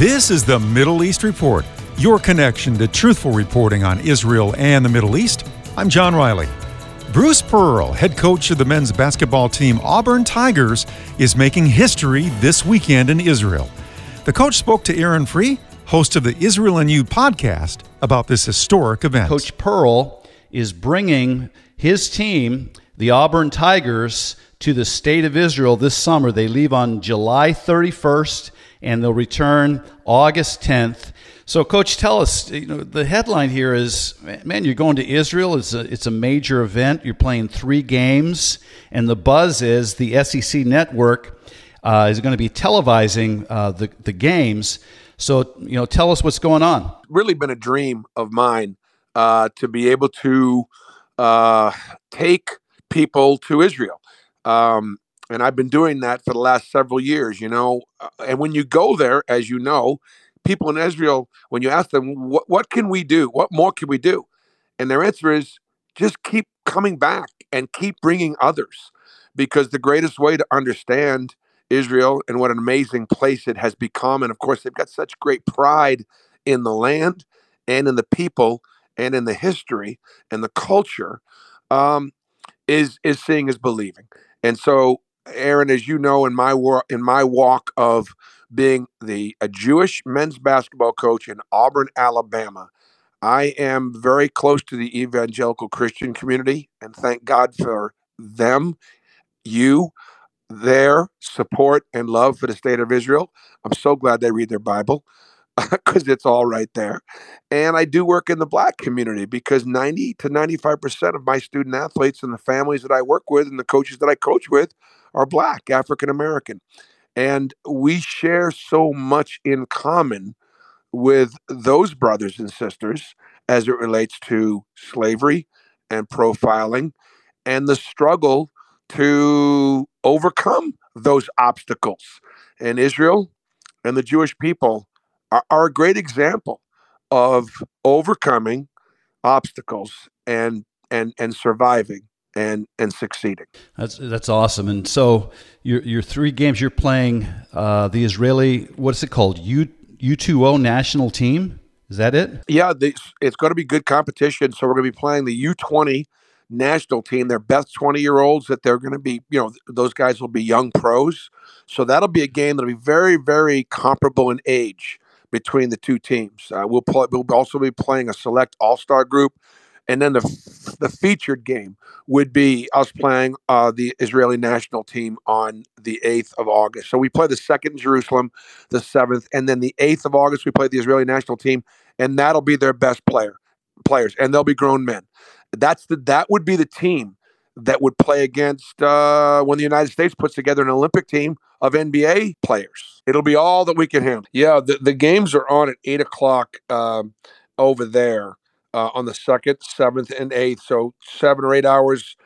This is the Middle East Report, your connection to truthful reporting on Israel and the Middle East. I'm John Riley. Bruce Pearl, head coach of the men's basketball team Auburn Tigers, is making history this weekend in Israel. The coach spoke to Aaron Free, host of the Israel and You podcast, about this historic event. Coach Pearl is bringing his team, the Auburn Tigers, to the state of Israel this summer. They leave on July 31st and they'll return August 10th. So, Coach, tell us. You know, the headline here is, man, you're going to Israel. It's a it's a major event. You're playing three games, and the buzz is the SEC network uh, is going to be televising uh, the the games. So, you know, tell us what's going on. Really, been a dream of mine uh, to be able to uh, take people to Israel. Um, and I've been doing that for the last several years, you know. Uh, and when you go there, as you know, people in Israel, when you ask them, what, what can we do? What more can we do? And their answer is just keep coming back and keep bringing others. Because the greatest way to understand Israel and what an amazing place it has become, and of course, they've got such great pride in the land and in the people and in the history and the culture, um, is is seeing is believing. And so Aaron, as you know, in my work, in my walk of being the a Jewish men's basketball coach in Auburn, Alabama, I am very close to the evangelical Christian community, and thank God for them, you, their support and love for the state of Israel. I'm so glad they read their Bible because it's all right there. And I do work in the black community because 90 to 95% of my student athletes and the families that I work with and the coaches that I coach with are black, African American. And we share so much in common with those brothers and sisters as it relates to slavery and profiling and the struggle to overcome those obstacles. And Israel and the Jewish people are, are a great example of overcoming obstacles and and and surviving and and succeeding. That's that's awesome. And so your your three games you're playing uh, the Israeli what's it called U U two O national team. Is that it? Yeah, the, it's going to be good competition. So we're going to be playing the U twenty national team. They're best twenty year olds that they're going to be. You know, those guys will be young pros. So that'll be a game that'll be very very comparable in age between the two teams. Uh, we'll play, we'll also be playing a select all star group and then the the featured game would be us playing uh, the Israeli national team on the 8th of August. So we play the second in Jerusalem, the 7th, and then the 8th of August we play the Israeli national team, and that'll be their best player players, and they'll be grown men. That's the that would be the team that would play against uh, when the United States puts together an Olympic team of NBA players. It'll be all that we can handle. Yeah, the, the games are on at eight o'clock um, over there uh, on the second, seventh, and eighth. So seven or eight hours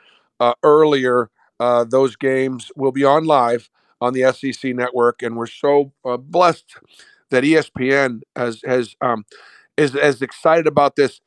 uh, earlier, uh, those games will be on live on the SEC network, and we're so uh, blessed that ESPN has has um, is as excited about this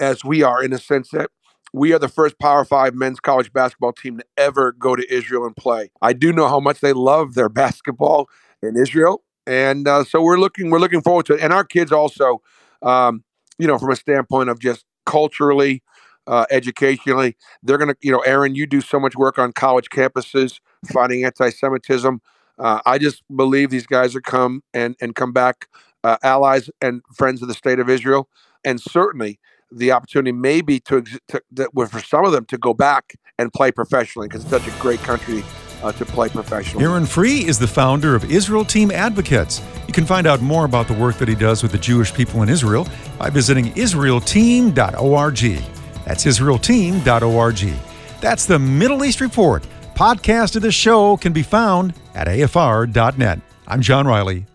as we are in a sense that we are the first Power Five men's college basketball team to ever go to Israel and play. I do know how much they love their basketball in Israel, and uh, so we're looking we're looking forward to it. And our kids also, um, you know, from a standpoint of just culturally, uh, educationally. They're going to, you know, Aaron, you do so much work on college campuses fighting anti-Semitism. Uh, I just believe these guys are come and and come back uh, allies and friends of the state of Israel, and certainly the opportunity maybe to, to that for some of them to go back and play professionally because it's such a great country uh, to play professionally. Aaron Free is the founder of Israel Team Advocates. You can find out more about the work that he does with the Jewish people in Israel by visiting israelteam.org. That's israelteam.org. That's the Middle East Report. Podcast of the show can be found at afr.net. I'm John Riley.